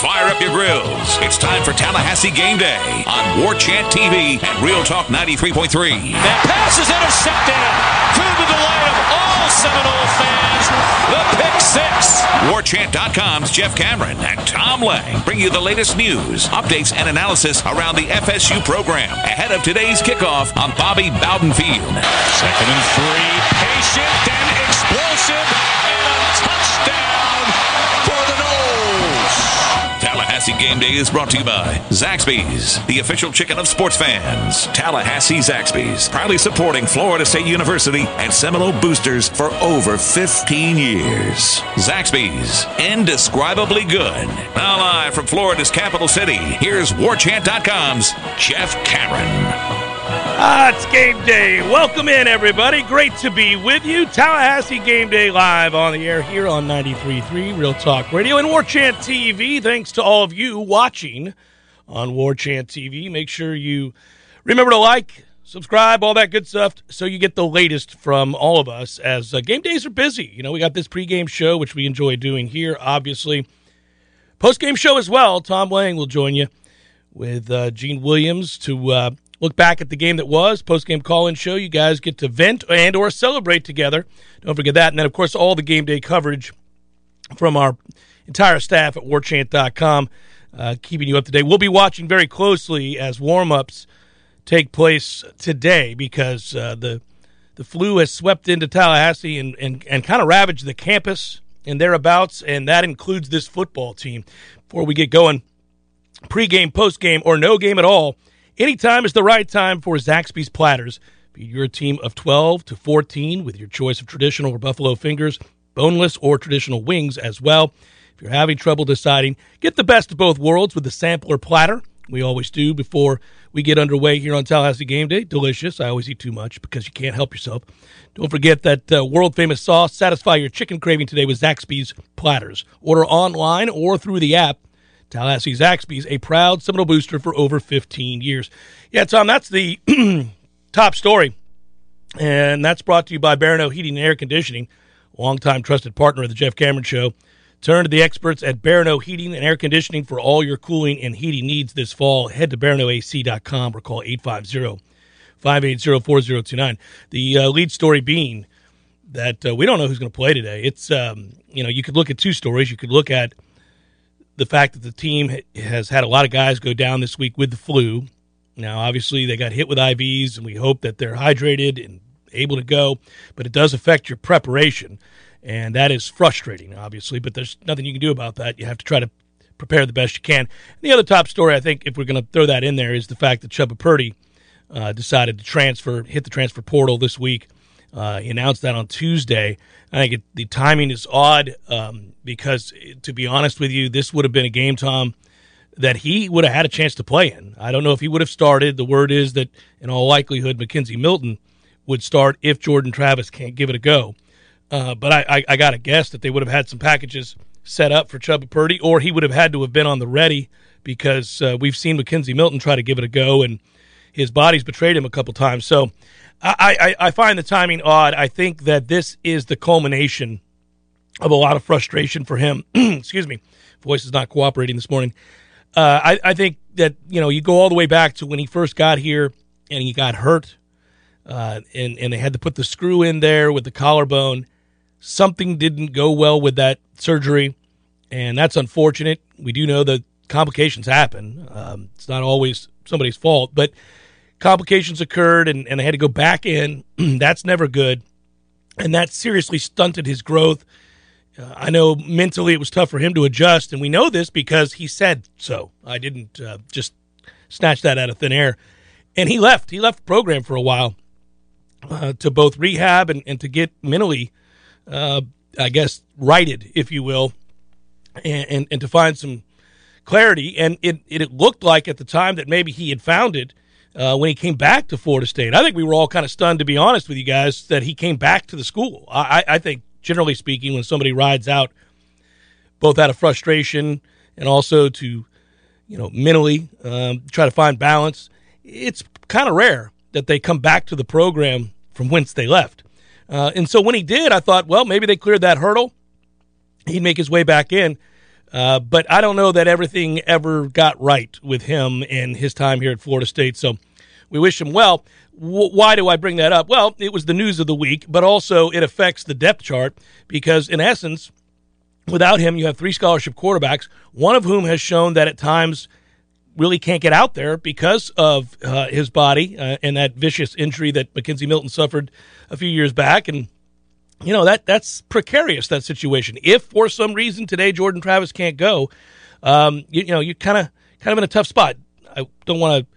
Fire up your grills. It's time for Tallahassee Game Day on War Chant TV and Real Talk 93.3. That pass is intercepted to the delight of all Seminole fans. The pick six. WarChant.com's Jeff Cameron and Tom Lang bring you the latest news, updates, and analysis around the FSU program ahead of today's kickoff on Bobby Bowden Field. Second and three. Game Day is brought to you by Zaxby's, the official chicken of sports fans. Tallahassee Zaxby's, proudly supporting Florida State University and Seminole Boosters for over 15 years. Zaxby's, indescribably good. Now live from Florida's capital city, here's WarChant.com's Jeff Cameron. Ah, it's game day. Welcome in, everybody. Great to be with you. Tallahassee Game Day live on the air here on 93.3 Real Talk Radio and War Chant TV. Thanks to all of you watching on War Chant TV. Make sure you remember to like, subscribe, all that good stuff, so you get the latest from all of us. As uh, game days are busy, you know, we got this pregame show which we enjoy doing here. Obviously, postgame show as well. Tom Lang will join you with uh, Gene Williams to. Uh, look back at the game that was post-game call-in show you guys get to vent and or celebrate together. Don't forget that. And then of course all the game day coverage from our entire staff at warchant.com uh, keeping you up to date. We'll be watching very closely as warm-ups take place today because uh, the the flu has swept into tallahassee and, and, and kind of ravaged the campus and thereabouts and that includes this football team. Before we get going pre-game post-game or no game at all Anytime is the right time for Zaxby's Platters. Feed your team of 12 to 14 with your choice of traditional or buffalo fingers, boneless or traditional wings as well. If you're having trouble deciding, get the best of both worlds with the sampler platter. We always do before we get underway here on Tallahassee Game Day. Delicious. I always eat too much because you can't help yourself. Don't forget that uh, world famous sauce. Satisfy your chicken craving today with Zaxby's Platters. Order online or through the app. Tallahassee Zaxby's, a proud Seminole booster for over 15 years. Yeah, Tom, that's the top story. And that's brought to you by Barano Heating and Air Conditioning, longtime trusted partner of the Jeff Cameron Show. Turn to the experts at Barano Heating and Air Conditioning for all your cooling and heating needs this fall. Head to baranoac.com or call 850 580 4029. The uh, lead story being that uh, we don't know who's going to play today. It's, um, you know, you could look at two stories. You could look at the fact that the team has had a lot of guys go down this week with the flu. Now, obviously, they got hit with IVs, and we hope that they're hydrated and able to go, but it does affect your preparation, and that is frustrating, obviously, but there's nothing you can do about that. You have to try to prepare the best you can. And the other top story, I think, if we're going to throw that in there, is the fact that Chubba Purdy uh, decided to transfer, hit the transfer portal this week. Uh, he announced that on Tuesday. I think it, the timing is odd um, because, to be honest with you, this would have been a game, Tom, that he would have had a chance to play in. I don't know if he would have started. The word is that, in all likelihood, McKenzie Milton would start if Jordan Travis can't give it a go. Uh, but I, I, I got to guess that they would have had some packages set up for Chubba Purdy, or he would have had to have been on the ready because uh, we've seen McKenzie Milton try to give it a go, and his body's betrayed him a couple times. So I, I, I find the timing odd. I think that this is the culmination of a lot of frustration for him. Excuse me, voice is not cooperating this morning. Uh, I, I think that you know you go all the way back to when he first got here and he got hurt. uh, and and they had to put the screw in there with the collarbone. Something didn't go well with that surgery, and that's unfortunate. We do know that complications happen. Um, it's not always somebody's fault, but complications occurred, and, and they had to go back in. that's never good, and that seriously stunted his growth. Uh, I know mentally it was tough for him to adjust, and we know this because he said so. I didn't uh, just snatch that out of thin air. And he left. He left the program for a while uh, to both rehab and, and to get mentally, uh, I guess, righted, if you will, and, and, and to find some clarity. And it, it looked like at the time that maybe he had found it uh, when he came back to Florida State. I think we were all kind of stunned, to be honest with you guys, that he came back to the school. I, I think generally speaking, when somebody rides out both out of frustration and also to, you know, mentally um, try to find balance, it's kind of rare that they come back to the program from whence they left. Uh, and so when he did, I thought, well, maybe they cleared that hurdle. He'd make his way back in. Uh, but I don't know that everything ever got right with him and his time here at Florida State. So we wish him well why do I bring that up? Well, it was the news of the week, but also it affects the depth chart because, in essence, without him, you have three scholarship quarterbacks, one of whom has shown that at times really can't get out there because of uh, his body uh, and that vicious injury that McKenzie Milton suffered a few years back. And, you know, that that's precarious, that situation. If for some reason today Jordan Travis can't go, um, you, you know, you're kind of kind of in a tough spot. I don't want to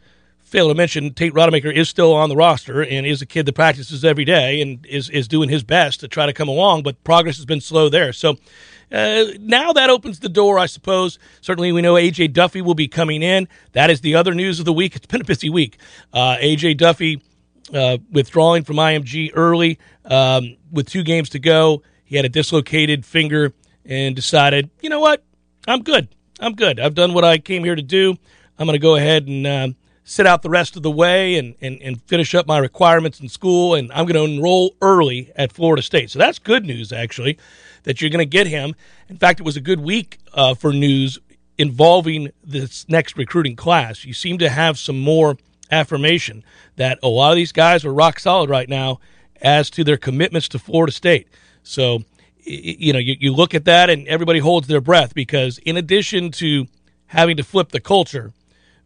fail to mention Tate Rodemaker is still on the roster and is a kid that practices every day and is, is doing his best to try to come along, but progress has been slow there. So uh, now that opens the door, I suppose. Certainly, we know AJ Duffy will be coming in. That is the other news of the week. It's been a busy week. Uh, AJ Duffy uh, withdrawing from IMG early um, with two games to go. He had a dislocated finger and decided, you know what? I'm good. I'm good. I've done what I came here to do. I'm going to go ahead and um, sit out the rest of the way and, and, and finish up my requirements in school. And I'm going to enroll early at Florida State. So that's good news, actually, that you're going to get him. In fact, it was a good week uh, for news involving this next recruiting class. You seem to have some more affirmation that oh, a lot of these guys are rock solid right now as to their commitments to Florida State. So, you know, you, you look at that and everybody holds their breath because in addition to having to flip the culture,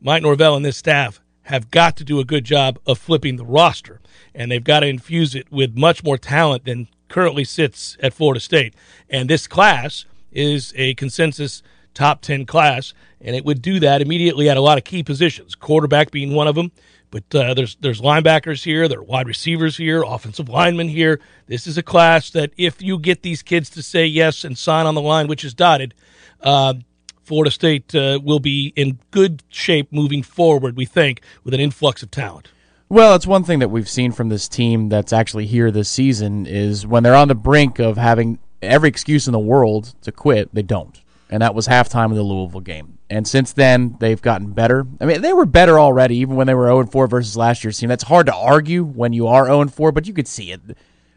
Mike Norvell and this staff have got to do a good job of flipping the roster, and they've got to infuse it with much more talent than currently sits at Florida State. And this class is a consensus top 10 class, and it would do that immediately at a lot of key positions, quarterback being one of them. But uh, there's there's linebackers here, there are wide receivers here, offensive linemen here. This is a class that if you get these kids to say yes and sign on the line, which is dotted, uh, Florida State uh, will be in good shape moving forward, we think, with an influx of talent. Well, it's one thing that we've seen from this team that's actually here this season is when they're on the brink of having every excuse in the world to quit, they don't. And that was halftime of the Louisville game. And since then, they've gotten better. I mean, they were better already, even when they were 0 4 versus last year's team. That's hard to argue when you are 0 4, but you could see it.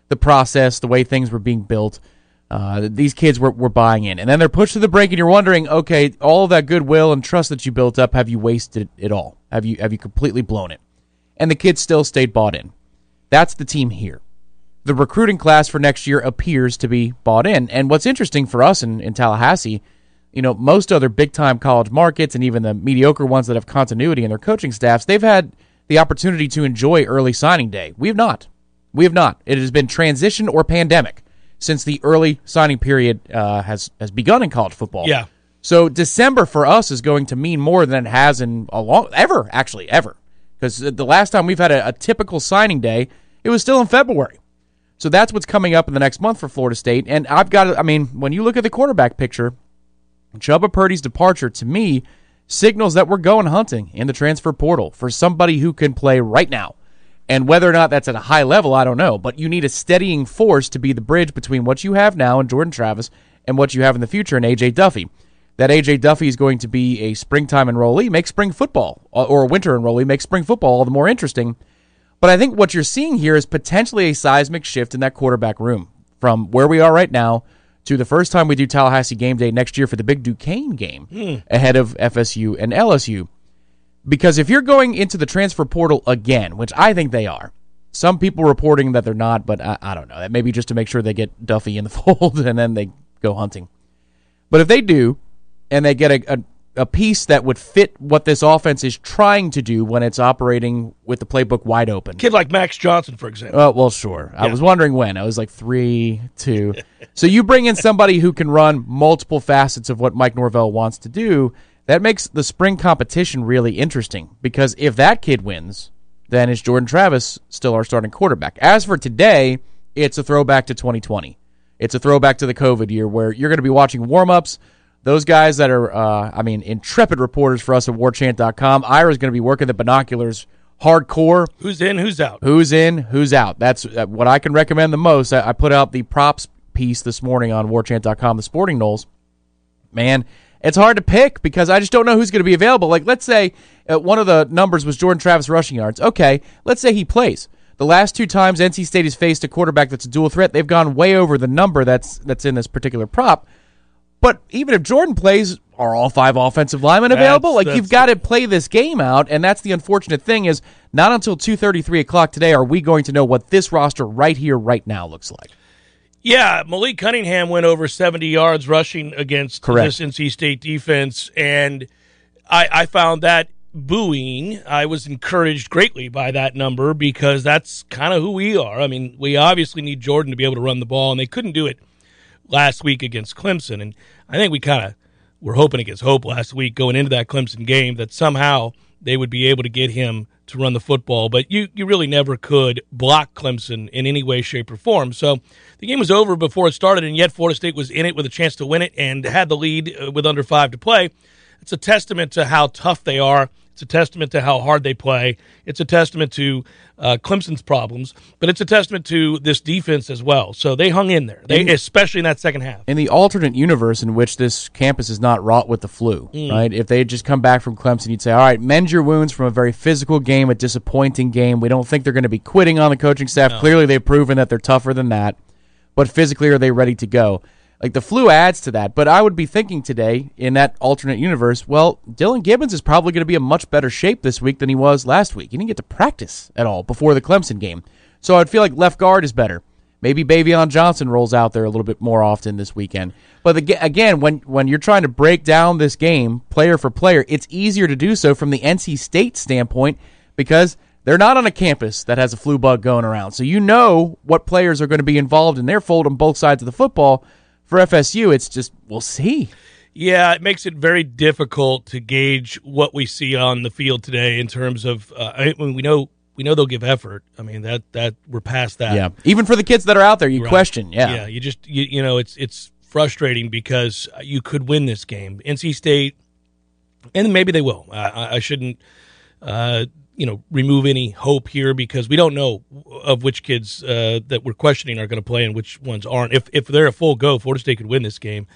The process, the way things were being built. Uh, these kids were, were buying in. And then they're pushed to the brink, and you're wondering, okay, all that goodwill and trust that you built up, have you wasted it all? Have you have you completely blown it? And the kids still stayed bought in. That's the team here. The recruiting class for next year appears to be bought in. And what's interesting for us in, in Tallahassee, you know, most other big time college markets and even the mediocre ones that have continuity in their coaching staffs, they've had the opportunity to enjoy early signing day. We have not. We have not. It has been transition or pandemic since the early signing period uh, has has begun in college football. Yeah. So December for us is going to mean more than it has in a long ever actually ever because the last time we've had a, a typical signing day it was still in February. So that's what's coming up in the next month for Florida State. And I've got I mean when you look at the quarterback picture, Chubba Purdy's departure to me signals that we're going hunting in the transfer portal for somebody who can play right now. And whether or not that's at a high level, I don't know. But you need a steadying force to be the bridge between what you have now and Jordan Travis and what you have in the future in A.J. Duffy. That A.J. Duffy is going to be a springtime enrollee, make spring football, uh, or a winter enrollee, make spring football all the more interesting. But I think what you're seeing here is potentially a seismic shift in that quarterback room from where we are right now to the first time we do Tallahassee game day next year for the big Duquesne game Hmm. ahead of FSU and LSU. Because if you're going into the transfer portal again, which I think they are, some people reporting that they're not, but I, I don't know. That maybe just to make sure they get Duffy in the fold and then they go hunting. But if they do, and they get a, a a piece that would fit what this offense is trying to do when it's operating with the playbook wide open. Kid like Max Johnson, for example. Uh, well, sure. I was wondering when. I was like three, two. so you bring in somebody who can run multiple facets of what Mike Norvell wants to do. That makes the spring competition really interesting because if that kid wins, then is Jordan Travis still our starting quarterback? As for today, it's a throwback to 2020. It's a throwback to the COVID year where you're going to be watching warm ups. Those guys that are, uh, I mean, intrepid reporters for us at warchant.com. Ira's going to be working the binoculars hardcore. Who's in, who's out? Who's in, who's out. That's uh, what I can recommend the most. I, I put out the props piece this morning on warchant.com, the Sporting Knolls. Man, it's hard to pick because I just don't know who's going to be available. Like, let's say uh, one of the numbers was Jordan Travis rushing yards. Okay, let's say he plays. The last two times NC State has faced a quarterback that's a dual threat, they've gone way over the number that's that's in this particular prop. But even if Jordan plays, are all five offensive linemen available? That's- like that's you've got to play this game out, and that's the unfortunate thing is not until two thirty, three o'clock today are we going to know what this roster right here, right now looks like. Yeah, Malik Cunningham went over 70 yards rushing against Correct. this NC State defense, and I, I found that booing. I was encouraged greatly by that number because that's kind of who we are. I mean, we obviously need Jordan to be able to run the ball, and they couldn't do it last week against Clemson. And I think we kind of were hoping against hope last week going into that Clemson game that somehow they would be able to get him to run the football. But you, you really never could block Clemson in any way, shape, or form. So the game was over before it started, and yet Florida State was in it with a chance to win it and had the lead uh, with under five to play. It's a testament to how tough they are. It's a testament to how hard they play. It's a testament to uh, Clemson's problems, but it's a testament to this defense as well. So they hung in there, they, especially in that second half. In the alternate universe in which this campus is not wrought with the flu, right? If they had just come back from Clemson, you'd say, all right, mend your wounds from a very physical game, a disappointing game. We don't think they're going to be quitting on the coaching staff. Clearly, they've proven that they're tougher than that. But physically, are they ready to go? Like the flu adds to that. But I would be thinking today in that alternate universe, well, Dillan Gibbons is probably going to be in much better shape this week than he was last week. He didn't get to practice at all before the Clemson game. So I'd feel like left guard is better. Maybe Baveon Johnson rolls out there a little bit more often this weekend. But again, when when you're trying to break down this game player for player, it's easier to do so from the NC State standpoint because they're not on a campus that has a flu bug going around. So you know what players are going to be involved in their fold on both sides of the football. For FSU, it's just we'll see. Yeah, it makes it very difficult to gauge what we see on the field today in terms of. Uh, I mean, we know we know they'll give effort. I mean that that we're past that. Yeah, even for the kids that are out there, you Right. question. Yeah, yeah. You just you, you know it's it's frustrating because you could win this game. NC State, and maybe they will. I, I- I shouldn't, uh, you know, remove any hope here because we don't know of which kids uh, that we're questioning are going to play and which ones aren't. If if they're a full go, Florida State could win this game.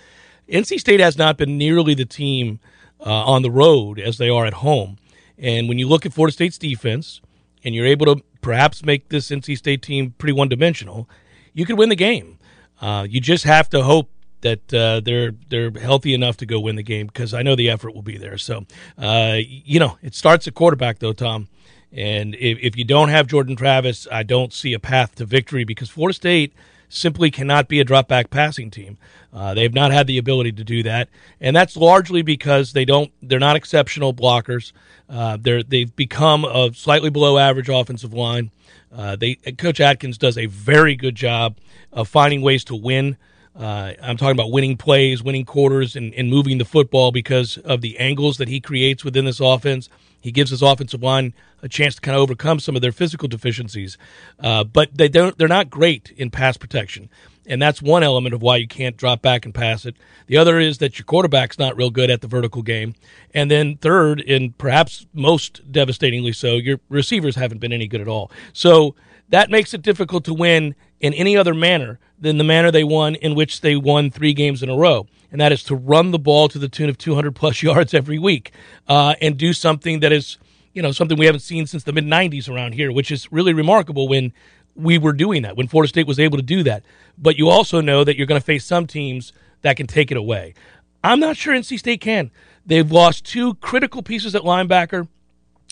NC State has not been nearly the team uh, on the road as they are at home. And when you look at Florida State's defense, and you're able to perhaps make this NC State team pretty one dimensional, you could win the game. Uh, you just have to hope that uh, they're they're healthy enough to go win the game because I know the effort will be there. So, uh, you know, it starts at quarterback though, Tom. And if, if you don't have Jordan Travis, I don't see a path to victory because Florida State simply cannot be a drop back passing team. Uh, they've not had the ability to do that, and that's largely because they don't. They're not exceptional blockers. Uh, they're they've become a slightly below average offensive line. Uh, they Coach Atkins does a very good job of finding ways to win. Uh, I'm talking about winning plays, winning quarters, and, and moving the football because of the angles that he creates within this offense. He gives his offensive line a chance to kind of overcome some of their physical deficiencies, uh, but they don't. They're not great in pass protection, and that's one element of why you can't drop back and pass it. The other is that your quarterback's not real good at the vertical game, and then third, and perhaps most devastatingly so, your receivers haven't been any good at all. So that makes it difficult to win in any other manner than the manner they won in which they won three games in a row. And that is to run the ball to the tune of 200 plus yards every week uh, and do something that is, you know, something we haven't seen since the mid 90s around here, which is really remarkable when we were doing that, when Florida State was able to do that. But you also know that you're going to face some teams that can take it away. I'm not sure NC State can. They've lost two critical pieces at linebacker.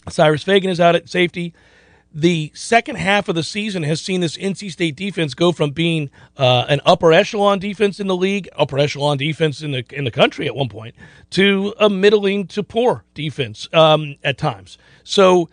Cyrus Fagan is out at safety. The second half of the season has seen this NC State defense go from being uh, an upper echelon defense in the league, upper echelon defense in the in the country at one point, to a middling to poor defense um, at times. So,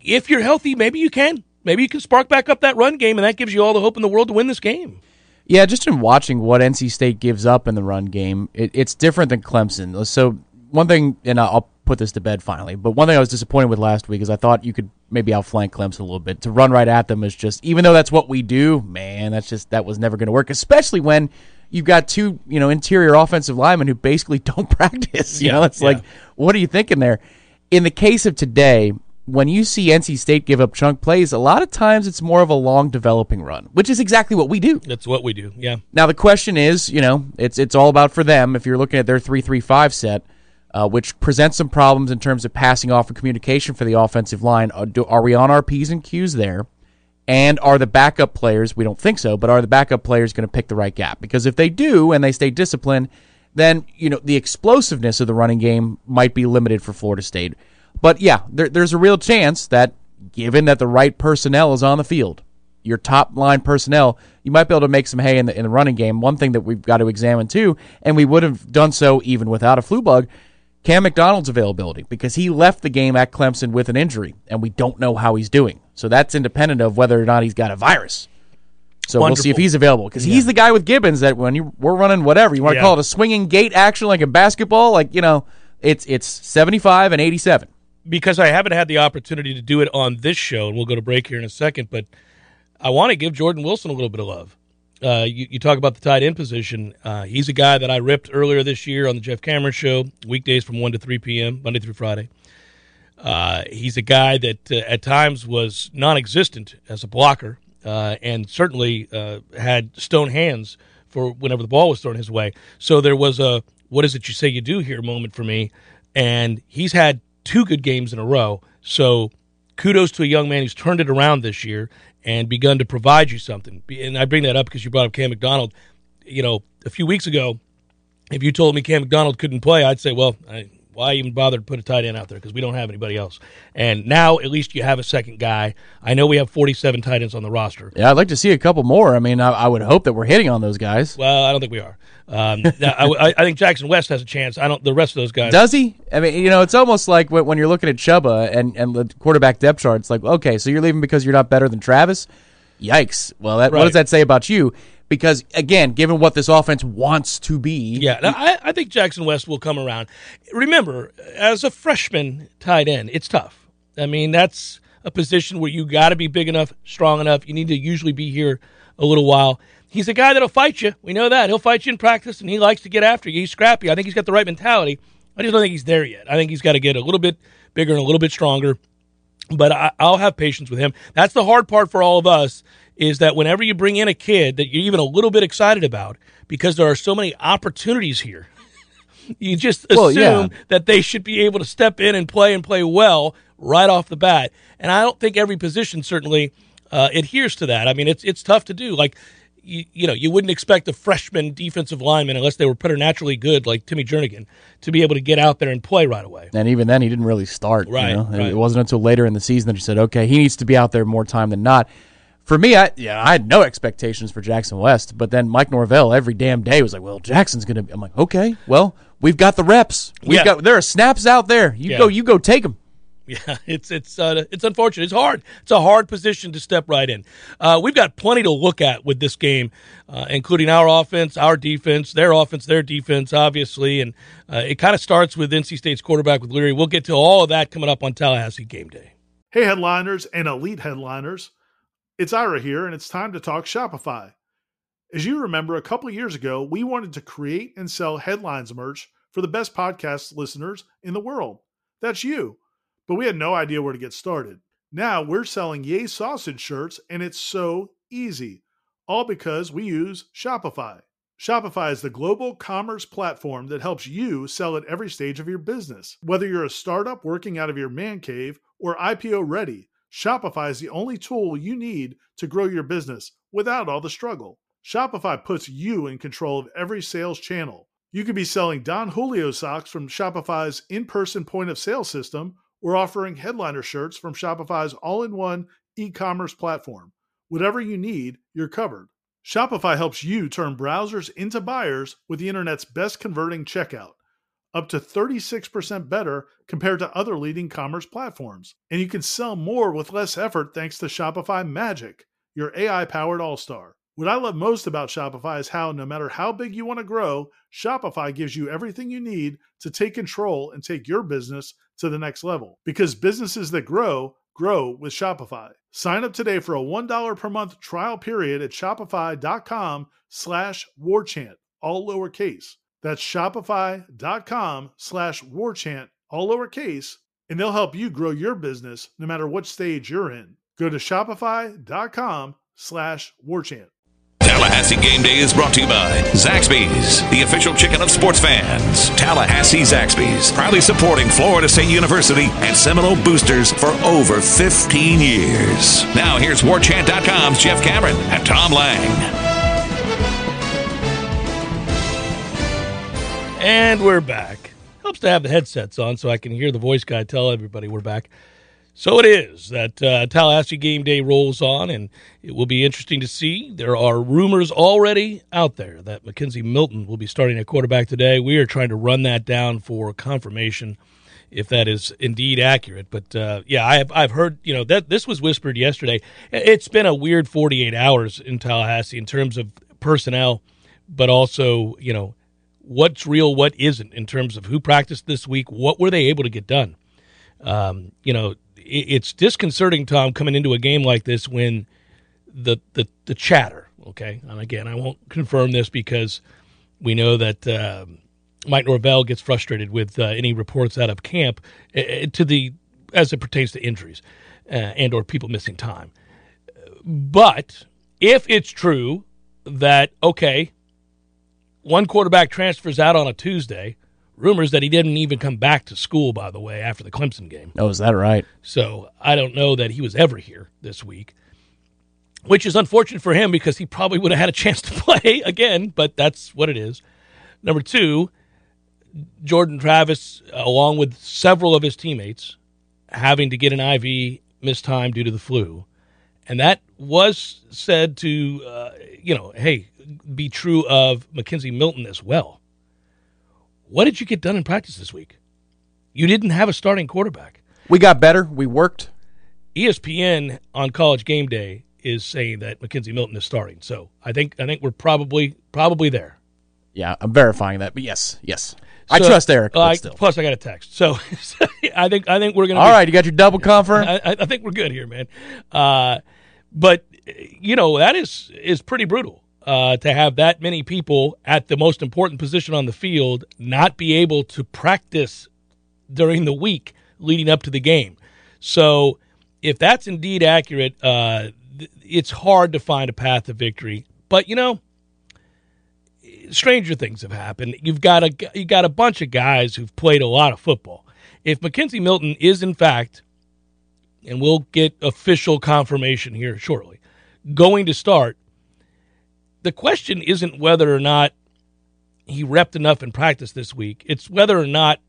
if you're healthy, maybe you can, maybe you can spark back up that run game, and that gives you all the hope in the world to win this game. Yeah, just in watching what NC State gives up in the run game, it, it's different than Clemson. So one thing, and I'll put this to bed finally. But one thing I was disappointed with last week is I thought you could maybe outflank Clemson a little bit. To run right at them is just, even though that's what we do, man, that's just that was never going to work. Especially when you've got two, you know, interior offensive linemen who basically don't practice. You Yeah, know, it's yeah. like, what are you thinking there? In the case of today, when you see NC State give up chunk plays, a lot of times it's more of a long developing run, which is exactly what we do. That's what we do. Yeah. Now the question is, you know, it's it's all about for them. If you're looking at their three three five set, uh, which presents some problems in terms of passing off and communication for the offensive line, are, do, are we on our p's and q's there? And are the backup players? We don't think so, but are the backup players going to pick the right gap? Because if they do and they stay disciplined, then you know the explosiveness of the running game might be limited for Florida State. But yeah, there, there's a real chance that given that the right personnel is on the field, your top line personnel, you might be able to make some hay in the in the running game. One thing that we've got to examine too, and we would have done so even without a flu bug, Cam McDonald's availability because he left the game at Clemson with an injury, and we don't know how he's doing. So that's independent of whether or not he's got a virus. So we'll see if he's available because he's the guy with Gibbons that when you we're running whatever you want to Yeah. call it a swinging gate action like in basketball, like you know, it's it's seventy five and eighty seven. because I haven't had the opportunity to do it on this show, and we'll go to break here in a second, but I want to give Jordan Wilson a little bit of love. Uh, you, you talk about the tight end position. Uh, he's a guy that I ripped earlier this year on the Jeff Cameron show, weekdays from 1 to 3 p.m., Monday through Friday. Uh, he's a guy that uh, at times was non existent as a blocker uh, and certainly had stone hands for whenever the ball was thrown his way. So there was a what is it you say you do here moment for me. And he's had two good games in a row. So kudos to a young man who's turned it around this year and begun to provide you something. And I bring that up because you brought up Cam McDonald. You know, a few weeks ago, if you told me Cam McDonald couldn't play, I'd say, well, I, why even bother to put a tight end out there? Because we don't have anybody else. And now at least you have a second guy. I know we have 47 tight ends on the roster. Yeah, I'd like to see a couple more. I mean, I, I would hope that we're hitting on those guys. Well, I don't think we are. Um, I, I- I think Jackson West has a chance. I don't. The rest of those guys. Does he? I mean, you know, it's almost like when, when you're looking at Chubba and, and the quarterback depth chart. It's like, okay, so you're leaving because you're not better than Travis. Yikes! Well, that, what does that say about you? Because again, given what this offense wants to be, Yeah, I, I think Jackson West will come around. Remember, as a freshman tight end, it's tough. I mean, that's a position where you got to be big enough, strong enough. You need to usually be here a little while. He's a guy that'll fight you. We know that. He'll fight you in practice, and he likes to get after you. He's scrappy. I think he's got the right mentality. I just don't think he's there yet. I think he's got to get a little bit bigger and a little bit stronger but I, I'll have patience with him. That's the hard part for all of us is that whenever you bring in a kid that you're even a little bit excited about, because there are so many opportunities here, you just assume Well, yeah. that they should be able to step in and play and play well right off the bat. And I don't think every position certainly uh, adheres to that. I mean, it's it's tough to do. Like. You, you know, you wouldn't expect a freshman defensive lineman, unless they were preternaturally good, like Timmy Jernigan, to be able to get out there and play right away. and even then, he didn't really start. you know? right. It wasn't until later in the season that he said, "Okay, he needs to be out there more time than not." For me, I yeah, I had no expectations for Jackson West, but then Mike Norvell every damn day was like, "Well, Jackson's gonna." Be. I'm like, "Okay, well, we've got the reps. We've Yeah. got there are snaps out there. You Yeah. go, you go, take them." Yeah, it's it's uh, it's unfortunate. It's hard. It's a hard position to step right in. Uh, we've got plenty to look at with this game, uh, including our offense, our defense, their offense, their defense, obviously, and uh, it kind of starts with NC State's quarterback with Leary. We'll get to all of that coming up on Tallahassee Game Day. Hey, headliners and elite headliners. It's Ira here, and it's time to talk Shopify. As you remember, a couple years ago, we wanted to create and sell headlines merch for the best podcast listeners in the world. That's you. But we had no idea where to get started. Now we're selling Yay Sausage shirts, and it's so easy. All because we use Shopify. Shopify is the global commerce platform that helps you sell at every stage of your business. Whether you're a startup working out of your man cave or IPO ready, Shopify is the only tool you need to grow your business without all the struggle. Shopify puts you in control of every sales channel. You could be selling Don Julio socks from Shopify's in person point of sale system we're offering headliner shirts from Shopify's all in one e commerce platform. Whatever you need, you're covered. Shopify helps you turn browsers into buyers with the internet's best converting checkout, up to 36% better compared to other leading commerce platforms. And you can sell more with less effort thanks to Shopify Magic, your AI powered all star. What I love most about Shopify is how, no matter how big you want to grow, Shopify gives you everything you need to take control and take your business to the next level. Because businesses that grow, grow with Shopify. Sign up today for a $1 per month trial period at shopify.com slash warchant, all lowercase. That's shopify.com slash warchant, all lowercase, and they'll help you grow your business no matter what stage you're in. Go to shopify.com slash warchant. Tallahassee Game Day is brought to you by Zaxby's, the official chicken of sports fans. Tallahassee Zaxby's, proudly supporting Florida State University and Seminole Boosters for over 15 years. Now here's WarChant.com's Jeff Cameron and Tom Lang. And we're back. Helps to have the headsets on so I can hear the voice guy tell everybody we're back. So it is that uh, Tallahassee game day rolls on, and it will be interesting to see. There are rumors already out there that McKenzie Milton will be starting at quarterback today. We are trying to run that down for confirmation if that is indeed accurate. But uh, yeah, I've I've heard you know that this was whispered yesterday. It's been a weird 48 hours in Tallahassee in terms of personnel, but also you know what's real, what isn't in terms of who practiced this week, what were they able to get done. Um, you know, it's disconcerting, Tom, coming into a game like this when the the, the chatter. Okay, and again, I won't confirm this because we know that uh, Mike Norvell gets frustrated with uh, any reports out of camp uh, to the as it pertains to injuries uh, and or people missing time. But if it's true that okay, one quarterback transfers out on a Tuesday rumors that he didn't even come back to school, by the way, after the Clemson game. Oh, is that right? So I don't know that he was ever here this week, which is unfortunate for him because he probably would have had a chance to play again, but that's what it is. Number two, Jordan Travis, along with several of his teammates, having to get an IV missed time due to the flu. And that was said to, uh, you know, hey, be true of McKenzie Milton as well. What did you get done in practice this week? You didn't have a starting quarterback. We got better. We worked. ESPN on College Game Day is saying that McKenzie Milton is starting. So I think I think we're probably probably there. Yeah, I'm verifying that. But yes, yes. So, I trust Eric. Uh, plus, I got a text, so I think I think we're gonna. All be, right, you got your double confirm. I, I, think we're good here, man. Uh, but you know that is is pretty brutal uh, to have that many people at the most important position on the field not be able to practice during the week leading up to the game. So, if that's indeed accurate, uh, it's hard to find a path to victory. But you know, stranger things have happened. You've got a you got a bunch of guys who've played a lot of football. If McKenzie Milton is in fact, and we'll get official confirmation here shortly, going to start, the question isn't whether or not he repped enough in practice this week. It's whether or not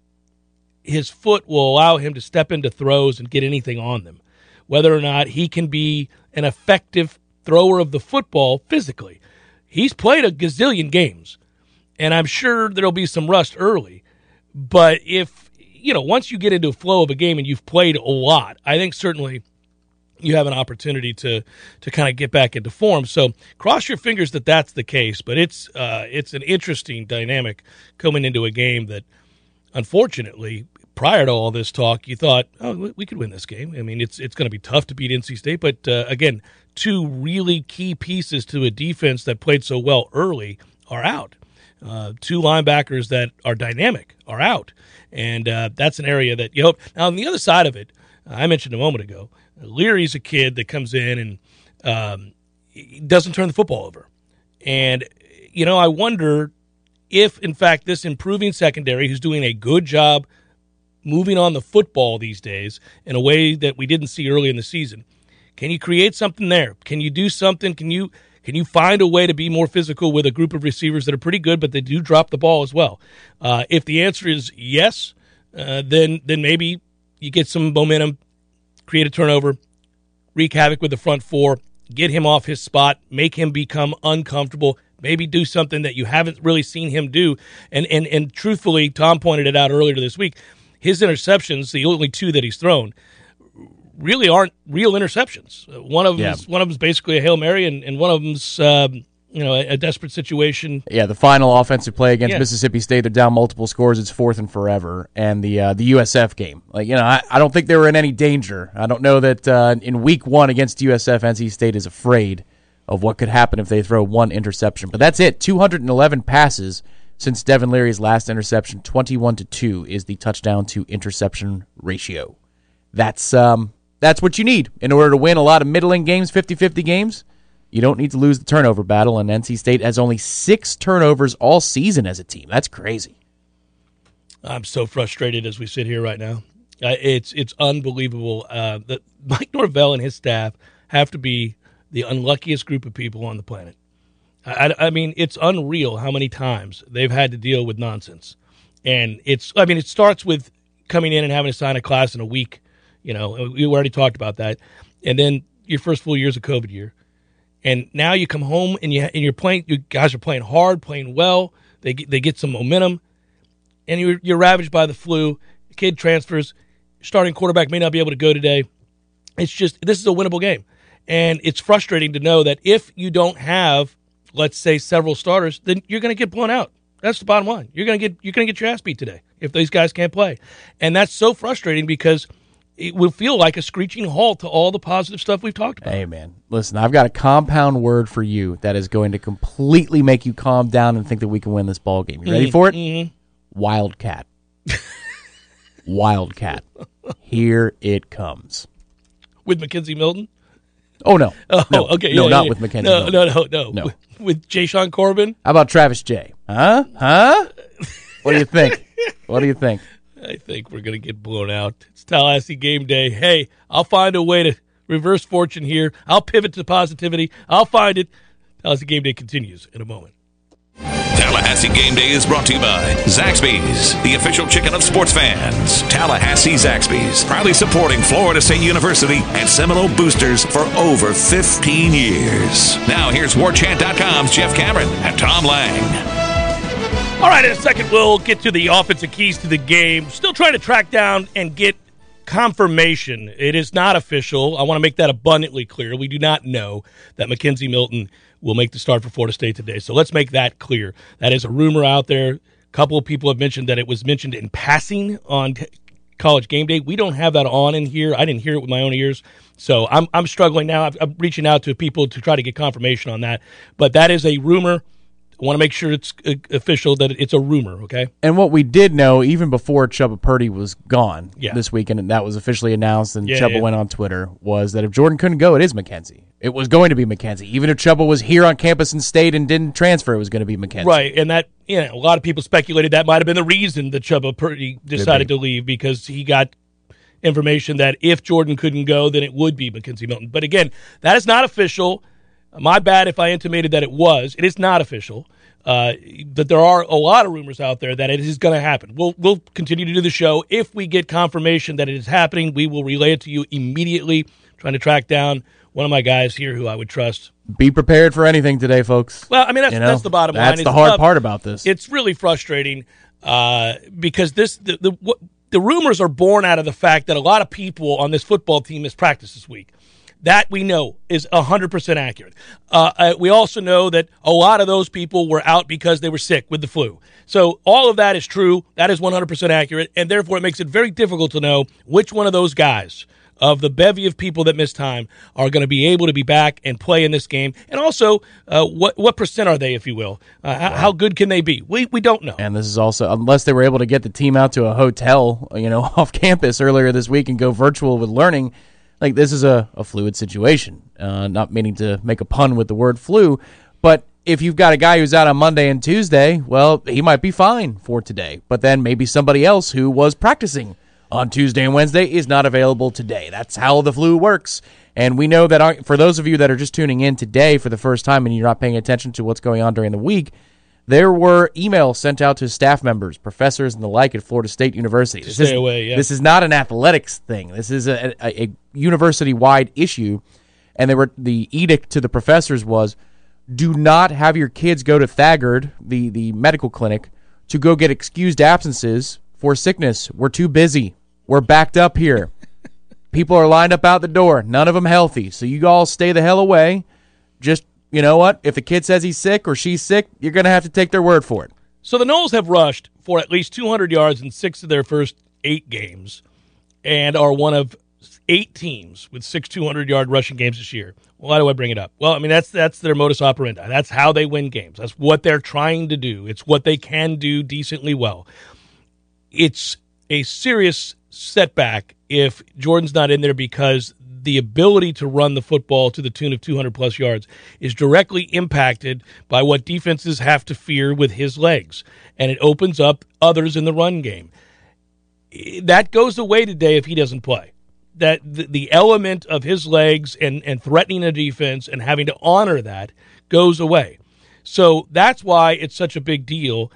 his foot will allow him to step into throws and get anything on them. Whether or not he can be an effective thrower of the football physically. He's played a gazillion games, and I'm sure there'll be some rust early. But if, you know, once you get into a flow of a game and you've played a lot, I think certainly – you have an opportunity to to kind of get back into form. So cross your fingers that that's the case. But it's uh, it's an interesting dynamic coming into a game that, unfortunately, prior to all this talk, you thought, oh, we could win this game. I mean, it's it's going to be tough to beat NC State, but uh, again, two really key pieces to a defense that played so well early are out. Uh, two linebackers that are dynamic are out, and uh, that's an area that you hope. Now, on the other side of it, I mentioned a moment ago Leary's a kid that comes in and um, doesn't turn the football over. And, you know, I wonder if, in fact, this improving secondary, who's doing a good job moving on the football these days in a way that we didn't see early in the season, can you create something there? Can you do something? Can you can you find a way to be more physical with a group of receivers that are pretty good, but they do drop the ball as well? Uh, if the answer is yes, uh, then then maybe you get some momentum, create a turnover, wreak havoc with the front four, get him off his spot, make him become uncomfortable, maybe do something that you haven't really seen him do. And and and truthfully, Tom pointed it out earlier this week. His interceptions, the only two that he's thrown, really aren't real interceptions. One of them's Yeah. one of them's basically a hail mary, and, and one of them's um, you know a, a desperate situation. Yeah, the final offensive play against Yeah. Mississippi State, they're down multiple scores. It's fourth and forever, and the uh, the USF game. Like you know, I, I don't think they were in any danger. I don't know that uh, in week one against USF, NC State is afraid of what could happen if they throw one interception. But that's it. Two hundred and eleven passes since Devin Leary's last interception. Twenty one to two is the touchdown to interception ratio. That's um that's what you need in order to win a lot of middling games, 50-50 games. You don't need to lose the turnover battle, and NC State has only six turnovers all season as a team. That's crazy. I'm so frustrated as we sit here right now. Uh, it's it's unbelievable uh, that Mike Norvell and his staff have to be the unluckiest group of people on the planet. I, I- I mean, it's unreal how many times they've had to deal with nonsense, and it's. I mean, it starts with coming in and having to sign a class in a week. You know, we already talked about that, and then your first full year's a COVID year, and now you come home and you and you're playing. You guys are playing hard, playing well. They get, they get some momentum and you're, you're ravaged by the flu. Kid transfers. Starting quarterback may not be able to go today. It's just this is a winnable game, and it's frustrating to know that if you don't have, let's say, several starters, then you're going to get blown out. That's the bottom line. You're to get you're going to get your ass beat today if these guys can't play, and that's so frustrating because it will feel like a screeching halt to all the positive stuff we've talked about. Hey, man, listen, I've got a compound word for you that is going to completely make you calm down and think that we can win this ball game. You ready for it? Mhm. Wildcat. Wildcat. Here it comes. With McKenzie Milton. Oh no. Oh, no, okay. No, yeah, not yeah. with McKenzie. No, Milton. no, no, no. No. With, with Jashaun Corbin. How about Travis J? Huh? Huh? What do you think? what do you think? I think we're going to get blown out. It's Tallahassee game day. Hey, I'll find a way to reverse fortune here. I'll pivot to positivity. I'll find it. Tallahassee game day continues in a moment. Tallahassee Game Day is brought to you by Zaxby's, the official chicken of sports fans. Tallahassee Zaxby's, proudly supporting Florida State University and Seminole Boosters for over 15 years. Now here's WarChant.com's Jeff Cameron and Tom Lang. All right, in a second, we'll get to the offensive keys to the game. Still trying to track down and get confirmation. It is not official. I want to make that abundantly clear. We do not know that McKenzie Milton will make the start for Florida State today. So let's make that clear. That is a rumor out there. A couple of people have mentioned that it was mentioned in passing on college game day. We don't have that on in here. I didn't hear it with my own ears. So I'm, I'm struggling now. I'm- I'm reaching out to people to try to get confirmation on that. But that is a rumor. I want to make sure it's uh, official that it's a rumor, okay? And what we did know, even before Chubba Purdy was gone Yeah. this weekend, and that was officially announced, and Yeah, Chubba yeah. went on Twitter, was that if Jordan couldn't go, it is McKenzie. It was going to be McKenzie. Even if Chubba was here on campus and stayed and didn't transfer, it was going to be McKenzie. Right, and that you know, a lot of people speculated that might have been the reason that Chubba Purdy decided to leave because he got information that if Jordan couldn't go, then it would be McKenzie Milton. But again, that is not official. My bad if I intimated that it was. It is not official. Uh, but there are a lot of rumors out there that it is going to happen. We'll we'll continue to do the show. If we get confirmation that it is happening, we will relay it to you immediately. Trying to track down one of my guys here who I would trust. Be prepared for anything today, folks. Well, I mean that's You know, that's the bottom line. That's the hard tough. part about this. It's really frustrating uh, because this the, the what, the rumors are born out of the fact that a lot of people on this football team missed practice this week. That we know is 100% accurate. Uh, uh, we also know that a lot of those people were out because they were sick with the flu. So all of that is true. That is 100% accurate. And therefore, it makes it very difficult to know which one of those guys of the bevy of people that missed time are going to be able to be back and play in this game. And also, uh, what, what percent are they, if you will? Uh, how, how good can they be? We, we don't know. And this is also unless they were able to get the team out to a hotel, you know, off campus earlier this week and go virtual with learning. Like this is a, a fluid situation. Uh, not meaning to make a pun with the word flu, but if you've got a guy who's out on Monday and Tuesday, well, he might be fine for today. But then maybe somebody else who was practicing on Tuesday and Wednesday is not available today. That's how the flu works. And we know that our, for those of you that are just tuning in today for the first time and you're not paying attention to what's going on during the week, There were emails sent out to staff members, professors, and the like at Florida State University. This stay is, away, yeah. This is not an athletics thing. This is a, a, a university-wide issue, and they were the edict to the professors was, do not have your kids go to Thagard, the the medical clinic, to go get excused absences for sickness. We're too busy. We're backed up here. People are lined up out the door. None of them healthy. So you all stay the hell away. Just you know what? If the kid says he's sick or she's sick, you're gonna have to take their word for it. So the Noles have rushed for at least 200 yards in six of their first eight games, and are one of eight teams with six 200 yard rushing games this year. Why do I bring it up? Well, I mean that's that's their modus operandi. That's how they win games. That's what they're trying to do. It's what they can do decently well. It's a serious setback if Jordan's not in there because the ability to run the football to the tune of 200 plus yards is directly impacted by what defenses have to fear with his legs, and it opens up others in the run game. That goes away today if he doesn't play. That the, element of his legs and, and threatening a defense and having to honor that goes away. So that's why it's such a big deal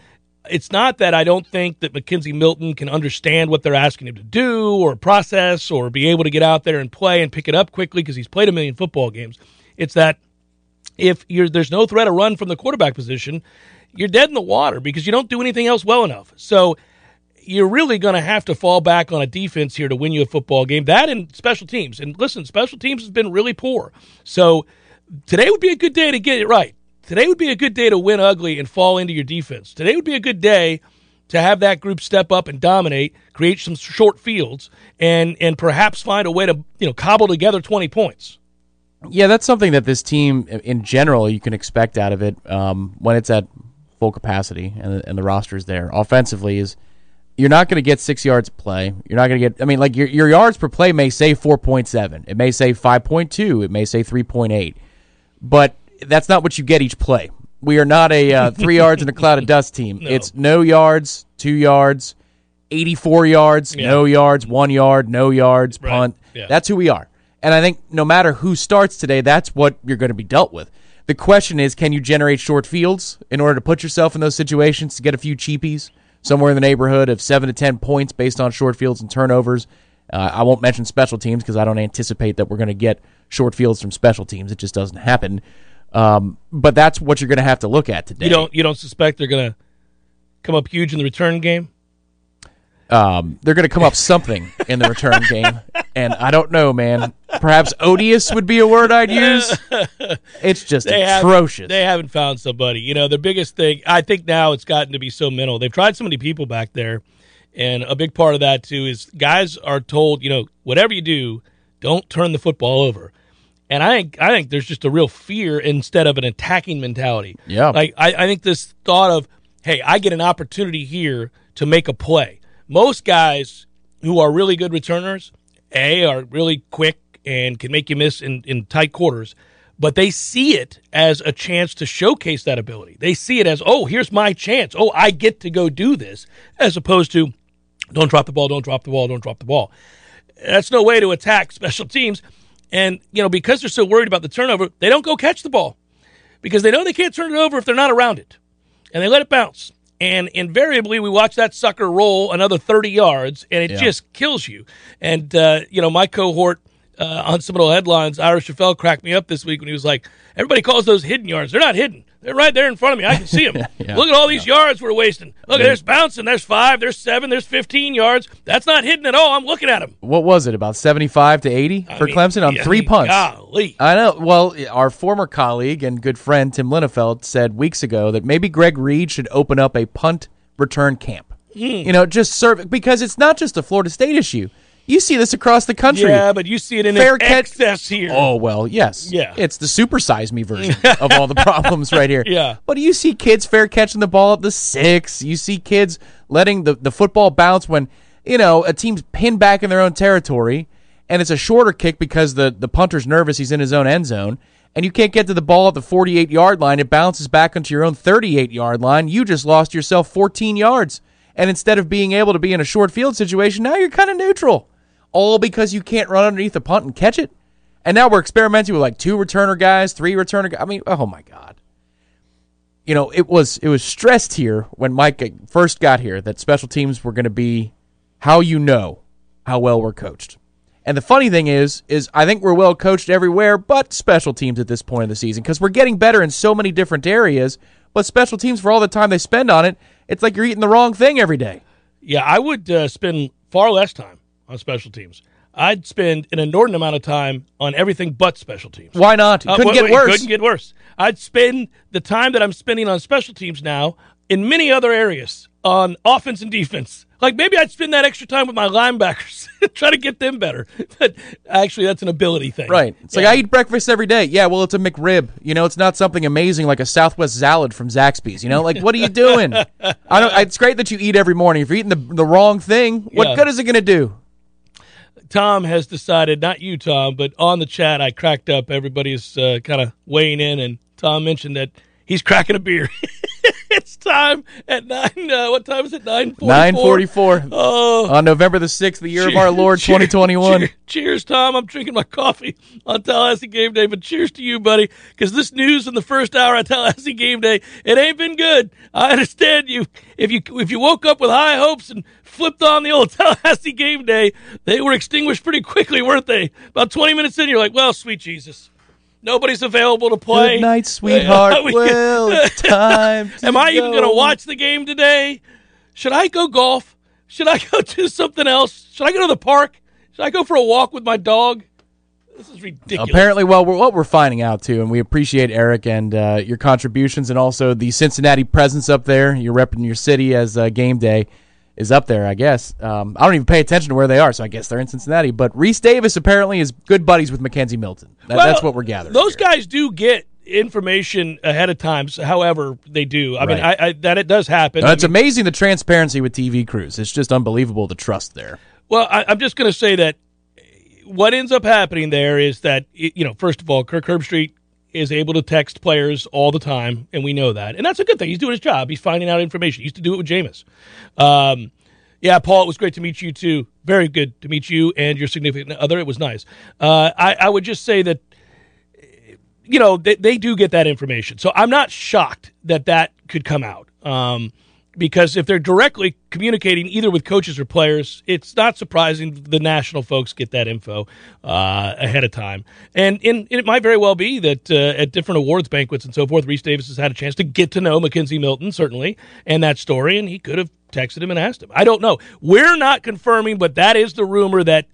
it's not that I don't think that McKenzie Milton can understand what they're asking him to do or process or be able to get out there and play and pick it up quickly because he's played a million football games. It's that if there's no threat of run from the quarterback position, you're dead in the water because you don't do anything else well enough. So you're really going to have to fall back on a defense here to win you a football game. That and special teams. And listen, special teams has been really poor. So today would be a good day to get it right. Today would be a good day to win ugly and fall into your defense. Today would be a good day to have that group step up and dominate, create some short fields, and and perhaps find a way to you know cobble together twenty points. Yeah, that's something that this team in general you can expect out of it um, when it's at full capacity and, and the roster's there. Offensively is you're not going to get six yards play. You're not going to get. I mean, like your your yards per play may say four point seven. It may say five point two. It may say three point eight. But that's not what you get each play. We are not a uh, three yards in a cloud of dust team. No. It's no yards, two yards, 84 yards, Yeah. no yards, one yard, no yards, Right. punt. Yeah. That's who we are. And I think no matter who starts today, that's what you're going to be dealt with. The question is, can you generate short fields in order to put yourself in those situations to get a few cheapies somewhere in the neighborhood of seven to ten points based on short fields and turnovers? Uh, I won't mention special teams because I don't anticipate that we're going to get short fields from special teams. It just doesn't happen. Um, but that's what you're going to have to look at today. You don't you don't suspect they're going to come up huge in the return game? um, they're going to come up something in the return game, and I don't know, man. Perhaps odious would be a word I'd use. It's just They atrocious. haven't, they haven't found somebody. You know, the biggest thing I think now it's gotten to be so mental. They've tried so many people back there, and a big part of that too is guys are told, you know, whatever you do, don't turn the football over. And I think I think there's just a real fear instead of an attacking mentality. Yeah. Like I, I think this thought of, hey, I get an opportunity here to make a play. Most guys who are really good returners, A, are really quick and can make you miss in, in tight quarters, but they see it as a chance to showcase that ability. They see it as, oh, here's my chance. Oh, I get to go do this, as opposed to don't drop the ball, don't drop the ball, don't drop the ball. That's no way to attack special teams. And, you know, because they're so worried about the turnover, they don't go catch the ball because they know they can't turn it over if they're not around it. And they let it bounce. And invariably, we watch that sucker roll another 30 yards, and it Yeah. just kills you. And, uh, you know, my cohort uh, on some of the headlines, Ira Schoffel cracked me up this week when he was like, everybody calls those hidden yards. They're not hidden. They're right there in front of me. I can see them. Yeah. Look at all these yards we're wasting. Look, Yeah. there's bouncing. There's five. There's seven. There's 15 yards. That's not hidden at all. I'm looking at them. what was it? About 75 to 80 for mean, Clemson on yeah, three punts. Golly. I know. Well, our former colleague and good friend Tim Linafelt said weeks ago that maybe Greg Reid should open up a punt return camp. Hmm. You know, just serve because it's not just a Florida State issue. You see this across the country. Yeah, but you see it in Fair excess here. Oh well, yes. Yeah. It's the supersize me version of all the problems right here. Yeah. But you see kids fair catching the ball at the six. You see kids letting the, the football bounce when, you know, a team's pinned back in their own territory and it's a shorter kick because the, the punter's nervous, he's in his own end zone, and you can't get to the ball at the forty eight yard line, it bounces back onto your own thirty eight yard line. You just lost yourself fourteen yards. And instead of being able to be in a short field situation, now you're kind of neutral all because you can't run underneath the punt and catch it. And now we're experimenting with like two returner guys, three returner guys. I mean, oh my god. you know, it was it was stressed here when Mike first got here that special teams were going to be how you know how well we're coached. And the funny thing is, is I think we're well coached everywhere, but special teams at this point of the season because we're getting better in so many different areas. But special teams, for all the time they spend on it, it's like you're eating the wrong thing every day. Yeah, I would uh, spend far less time on special teams. I'd spend an inordinate amount of time on everything but special teams. Why not? It Uh, couldn't wait, get wait, worse. Couldn't get worse. I'd spend the time that I'm spending on special teams now in many other areas on offense and defense. Like maybe I'd spend that extra time with my linebackers, try to get them better. But actually, that's an ability thing. Right. It's like I eat breakfast every day. Yeah, well, it's a McRib. You know, it's not something amazing like a Southwest salad from Zaxby's. You know, like what are you doing? I don't. It's great that you eat every morning. If you're eating the the wrong thing, what Yeah. good is it going to do? Tom has decided, not you, Tom, but on the chat, I cracked up. Everybody's uh, kind of weighing in, and Tom mentioned that he's cracking a beer. it's time at nine. Uh, what time is it? Nine forty-four. Nine forty-four Oh, on November the sixth, the year of our Lord, twenty twenty-one. cheer- Cheers, Tom. I'm drinking my coffee on Tallahassee Game Day, but cheers to you, buddy, because this news in the first hour of Tallahassee Game Day, it ain't been good. I understand you. If you if you woke up with high hopes and flipped on the old Tallahassee Game Day, they were extinguished pretty quickly, weren't they? About 20 minutes in, you're like, well, sweet Jesus. Nobody's available to play. Good night, sweetheart. We- well, it's time. to Am I even going to watch the game today? Should I go golf? Should I go do something else? Should I go to the park? Should I go for a walk with my dog? This is ridiculous. Apparently, well, we're, what we're finding out too, and we appreciate Eric and uh, your contributions, and also the Cincinnati presence up there. You're repping your city as uh, game day is up there, I guess. Um, I don't even pay attention to where they are, so I guess they're in Cincinnati. But Rece Davis apparently is good buddies with McKenzie Milton. That, Well, that's what we're gathering. Those here. guys do get information ahead of time. so However, they do. I mean, I, I, that it does happen. Uh, it's I mean, amazing the transparency with TV crews. It's just unbelievable the trust there. Well, I, I'm just going to say that what ends up happening there is that you know, first of all, Kirk Herbstreit is able to text players all the time, and we know that, and that's a good thing. He's doing his job. He's finding out information. He used to do it with Jameis. Um, yeah, Paul, it was great to meet you too. Very good to meet you and your significant other. It was nice. Uh, I, I would just say that you know they, they do get that information so i'm not shocked that that could come out um, because if they're directly communicating either with coaches or players it's not surprising the national folks get that info uh, ahead of time. And, and it might very well be that uh, at different awards banquets and so forth rece davis has had a chance to get to know mckenzie milton certainly and that story and he could have texted him and asked him. I don't know. We're not confirming but that is the rumor that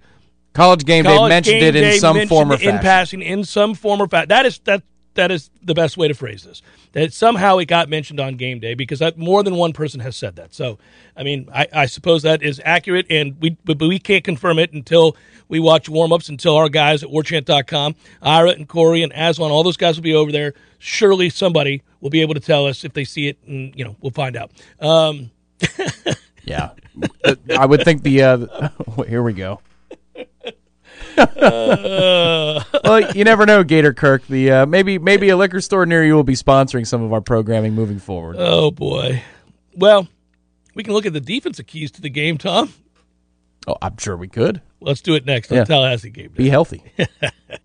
College game day College mentioned Game it in some form or it in passing, in some form or fashion. That is that that is the best way to phrase this. That somehow it got mentioned on game day because that, more than one person has said that. So, I mean, I, I suppose that is accurate, and we but, we can't confirm it until we watch warm ups. Until our guys at WarChant.com, Ira and Corey and Aswan, all those guys will be over there. Surely somebody will be able to tell us if they see it, and you know we'll find out. Um, Yeah, I would think the. Uh, here we go. Uh, well, you never know, Gator Kirk. The uh, maybe maybe a liquor store near you will be sponsoring some of our programming moving forward. oh boy. Well, we can look at the defensive keys to the game, Tom. oh, I'm sure we could Let's do it next on Yeah. Tallahassee Game Day. be healthy.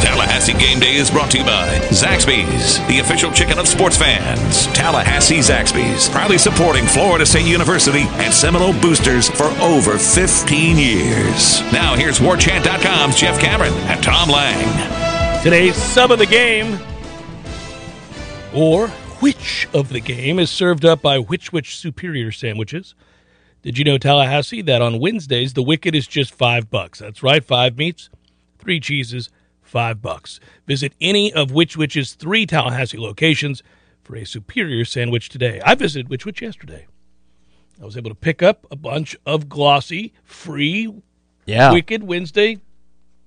Tallahassee Game Day is brought to you by Zaxby's, the official chicken of sports fans. Tallahassee Zaxby's, proudly supporting Florida State University and Seminole Boosters for over 15 years. Now here's WarChant.com's Jeff Cameron and Tom Lang. Today's sub of the game, or which of the game, is served up by Which Wich Superior Sandwiches. Did you know, Tallahassee, that on Wednesdays the Wicked is just five bucks? That's right, five meats, three cheeses, five bucks. Visit any of Which Wich's three Tallahassee locations for a superior sandwich today. I visited Which Wich yesterday. I was able to pick up a bunch of glossy, free Yeah. Wicked Wednesday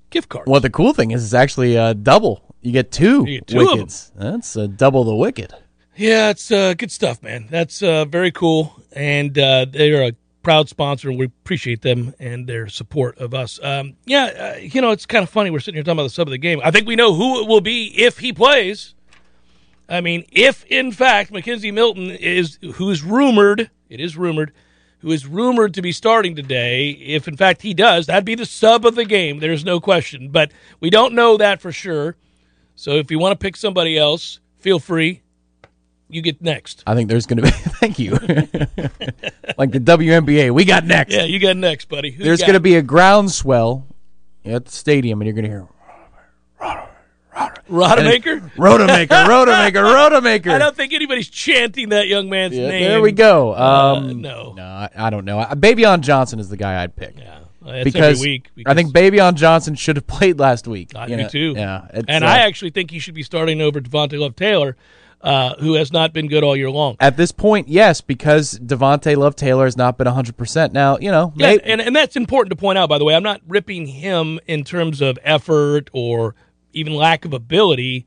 gift cards. Well, the cool thing is it's actually uh, double. You get two You get two of wickets. That's uh, double the wicked. Yeah, it's uh, good stuff, man. That's uh, very cool, and uh, they're a proud sponsor, and we appreciate them and their support of us. Um, yeah, uh, you know, it's kind of funny. We're sitting here talking about the sub of the game. I think we know who it will be if he plays. I mean, if in fact McKenzie Milton is who is rumored, it is rumored, who is rumored to be starting today. If in fact he does, that'd be the sub of the game. There's no question, but we don't know that for sure. So if you want to pick somebody else, feel free. You get next. I think there's going to be. thank you. like the WNBA, we got next. Yeah, you got next, buddy. Who there's going to be a groundswell at the stadium, and you're going to hear Rodemaker. Rodemaker, Rodemaker, Rodemaker. I don't think anybody's chanting that young man's Yeah, name. there we go. Uh, Um, no, no, I, I don't know. Baveon Johnson is the guy I'd pick. Yeah, because every week. I think Baveon Johnson should have played last week. I you do know? too. Yeah, and uh, I actually think he should be starting over Devontay Love Taylor, uh, who has not been good all year long. At this point, yes, because Devontay Love Taylor has not been 100%. Now, you know, Yeah, may- and, and that's important to point out, by the way. I'm not ripping him in terms of effort or even lack of ability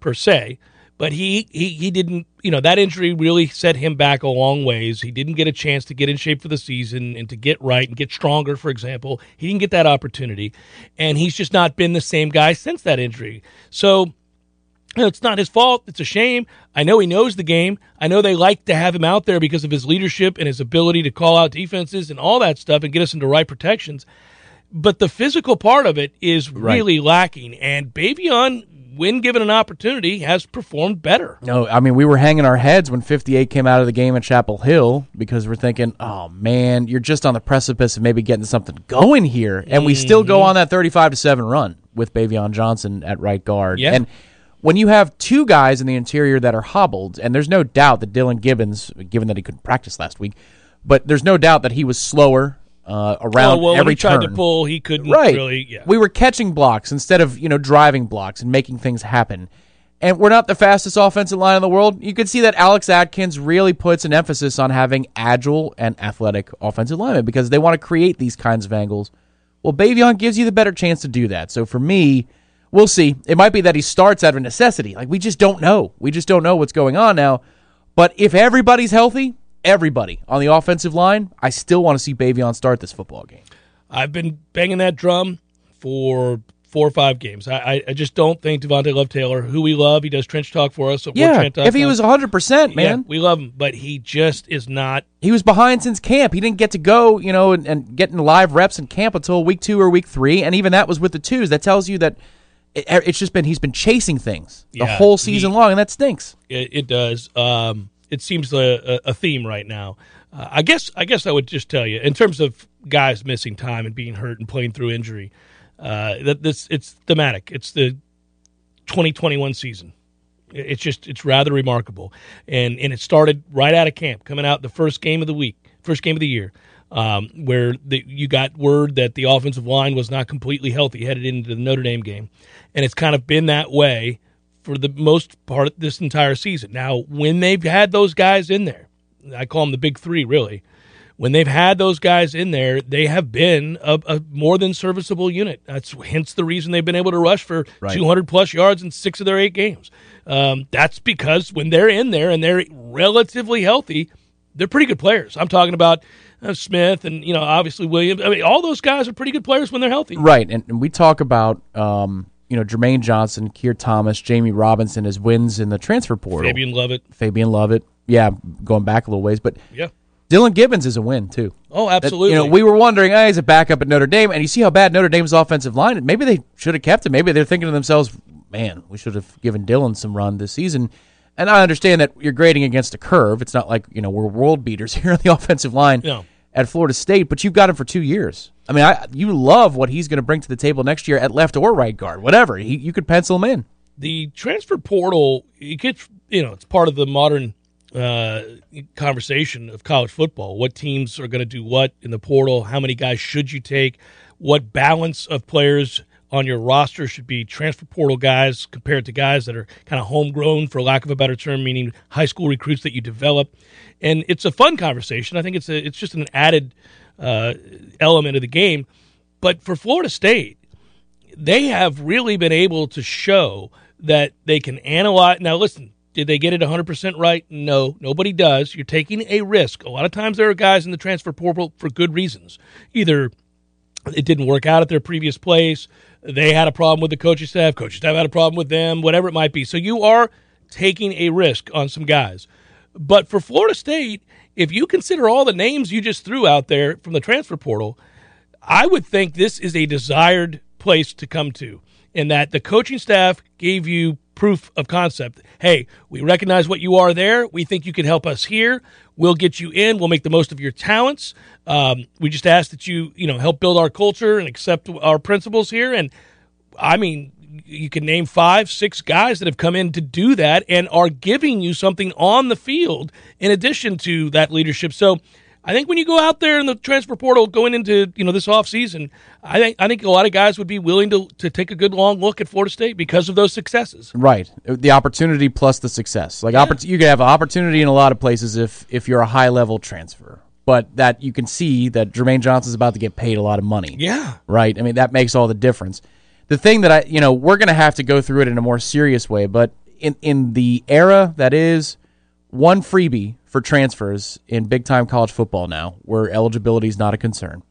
per se, but he, he, he didn't, you know, that injury really set him back a long ways. He didn't get a chance to get in shape for the season and to get right and get stronger, for example. He didn't get that opportunity, and he's just not been the same guy since that injury. So, it's not his fault. It's a shame. I know he knows the game. I know they like to have him out there because of his leadership and his ability to call out defenses and all that stuff and get us into right protections. But the physical part of it is really lacking. And Baveon, when given an opportunity, has performed better. No, I mean we were hanging our heads when 58 came out of the game at Chapel Hill because we're thinking, "Oh man, you're just on the precipice of maybe getting something going here." And we still go Mm-hmm. on that 35 to 7 run with Baveon Johnson at right guard. Yeah. And when you have two guys in the interior that are hobbled, and there's no doubt that Dillan Gibbons, given that he couldn't practice last week, but there's no doubt that he was slower uh, around Oh, well, when every he tried turn. to pull, he couldn't right. really. Yeah. We were catching blocks instead of you know driving blocks and making things happen. And we're not the fastest offensive line in the world. You can see that Alex Atkins really puts an emphasis on having agile and athletic offensive linemen because they want to create these kinds of angles. Well, Baveon gives you the better chance to do that. So for me, we'll see. It might be that he starts out of necessity. Like we just don't know. We just don't know what's going on now. But if everybody's healthy, everybody on the offensive line, I still want to see Baveon start this football game. I've been banging that drum for four or five games. I, I, just don't think Devontay Love Taylor, who we love, he does trench talk for us. At Yeah, if he was 100%, man. Yeah, we love him, but he just is not. He was behind since camp. He didn't get to go, you know, and, and get in live reps in camp until week two or week three, and even that was with the twos. That tells you that it, it's just been he's been chasing things the Yeah, whole season he- long, and that stinks. It, it does. Um, it seems a, a, a theme right now. Uh, I guess. I guess I would just tell you in terms of guys missing time and being hurt and playing through injury. Uh, that this it's thematic. It's the 2021 season. It's just it's rather remarkable, and and it started right out of camp, coming out the first game of the week, first game of the year, um, where the, you got word that the offensive line was not completely healthy headed into the Notre Dame game, and it's kind of been that way for the most part of this entire season. Now, when they've had those guys in there, I call them the big three, really. When they've had those guys in there, they have been a, a more than serviceable unit. That's hence the reason they've been able to rush for Right. 200 plus yards in six of their eight games. Um, that's because when they're in there and they're relatively healthy, they're pretty good players. I'm talking about Smith and you know obviously Williams. I mean, all those guys are pretty good players when they're healthy. Right, and, and we talk about um, you know Jermaine Johnson, Keir Thomas, Jammie Robinson as wins in the transfer portal. Fabian Lovett. Fabian Lovett, yeah, going back a little ways, but Yeah. Dillan Gibbons is a win too. Oh, That- absolutely. you know, we were wondering, hey, he's a backup at Notre Dame, and you see how bad Notre Dame's offensive line. Maybe they should have kept him. Maybe they're thinking to themselves, man, we should have given Dillan some run this season. And I understand that you're grading against a curve. It's not like you know we're world beaters here on the offensive line No. at Florida State, but you've got him for two years. I mean, I, you love what he's going to bring to the table next year at left or right guard, whatever. He, you could pencil him in. the transfer portal it gets you know it's part of the modern uh, conversation of college football what teams are going to do what in the portal how many guys should you take what balance of players on your roster should be transfer portal guys compared to guys that are kind of homegrown for lack of a better term meaning high school recruits that you develop and it's a fun conversation i think it's a it's just an added uh, element of the game but for florida state they have really been able to show that they can analyze. Now, listen, Did they get it 100% right? No, nobody does. You're taking a risk. A lot of times there are guys in the transfer portal for good reasons. Either it didn't work out at their previous place, they had a problem with the coaching staff, coaching staff had a problem with them, whatever it might be. So you are taking a risk on some guys. But for Florida State, if you consider all the names you just threw out there from the transfer portal, I would think this is a desired place to come to, in that the coaching staff gave you proof of concept. Hey, we recognize what you are there. We think you can help us here. We'll get you in. We'll make the most of your talents. Um, we just ask that you, you know, help build our culture and accept our principles here. And I mean, you can name five, six guys that have come in to do that and are giving you something on the field in addition to that leadership. So I think when you go out there in the transfer portal going into you know this offseason, I think I think a lot of guys would be willing to to take a good long look at Florida State because of those successes. Right, the opportunity plus the success. Like yeah. oppor- you can have opportunity in a lot of places if if you're a high level transfer, but that you can see that Jermaine Johnson's about to get paid a lot of money. Yeah, right. I mean that makes all the difference. The thing that I you know we're going to have to go through it in a more serious way, but in in the era that is one freebie for transfers in big time college football now, where eligibility is not a concern.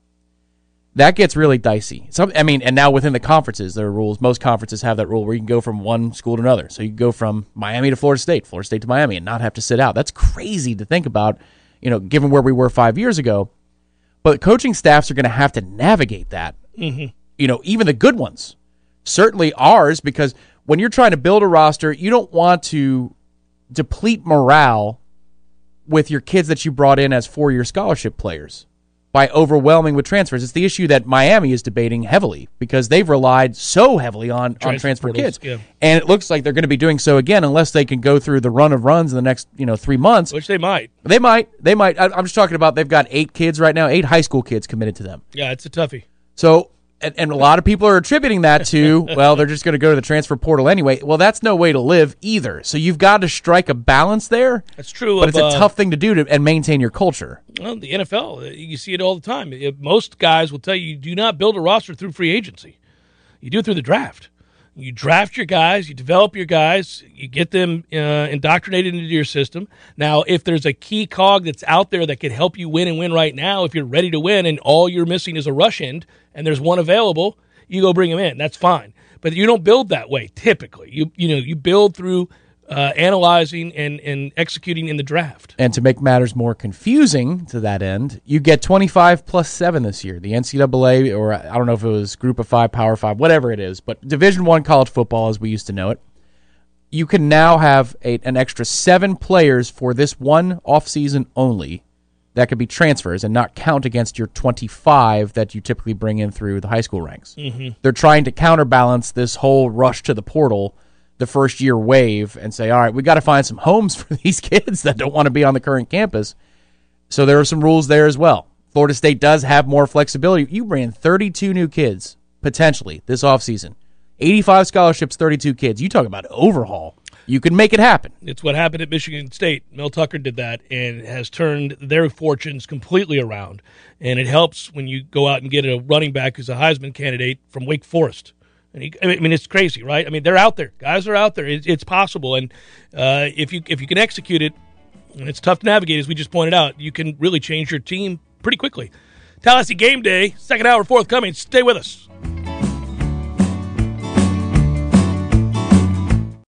That gets really dicey. Some, I mean, and now within the conferences, there are rules. Most conferences have that rule where you can go from one school to another. So you can go from Miami to Florida State, Florida State to Miami, and not have to sit out. That's crazy to think about, you know, given where we were five years ago. But coaching staffs are going to have to navigate that. Mm-hmm. You know, even the good ones. Certainly ours, because when you're trying to build a roster, you don't want to deplete morale with your kids that you brought in as four year scholarship players by overwhelming with transfers. It's the issue that Miami is debating heavily because they've relied so heavily on, transfer on transfer portals, kids. Yeah. And it looks like they're going to be doing so again unless they can go through the run of runs in the next, you know, three months. Which they might. They might. They might. I'm just talking about they've got eight kids right now, eight high school kids committed to them. Yeah, it's a toughie. So and, and, a lot of people are attributing that to well they're just going to go to the transfer portal anyway. Well that's no way to live either. So you've got to strike a balance there. That's true but of, it's a uh, tough thing to do to and maintain your culture. Well the nfl you see it all the time. Most guys will tell you you do not build a roster through free agency. You do it through the draft. You draft your guys, you develop your guys, you get them uh, indoctrinated into your system. Now, if there's a key cog that's out there that could help you win and win right now, if you're ready to win and all you're missing is a rush end and there's one available, you go bring them in. That's fine. But you don't build that way typically. You you know you build through uh, analyzing and, and executing in the draft. And to make matters more confusing to that end, you get 25 plus 7 this year. The NCAA, or I don't know if it was Group of 5, Power 5, whatever it is, but Division 1 college football as we used to know it, you can now have a, an extra seven players for this one offseason only that could be transfers and not count against your 25 that you typically bring in through the high school ranks. Mm-hmm. They're trying to counterbalance this whole rush to the portal – the first year wave and say, all right, we got to find some homes for these kids that don't want to be on the current campus. So there are some rules there as well. Florida State does have more flexibility. You bring 32 new kids potentially this offseason. 85 scholarships, 32 kids. You talk about overhaul. You can make it happen. It's what happened at Michigan State. Mel Tucker did that and has turned their fortunes completely around. And it helps when you go out and get a running back who's a Heisman candidate from Wake Forest and he, I mean, it's crazy, right? I mean, they're out there. Guys are out there. It, it's possible, and uh, if you if you can execute it, and it's tough to navigate, as we just pointed out, you can really change your team pretty quickly. Tallahassee game day, second hour forthcoming. Stay with us.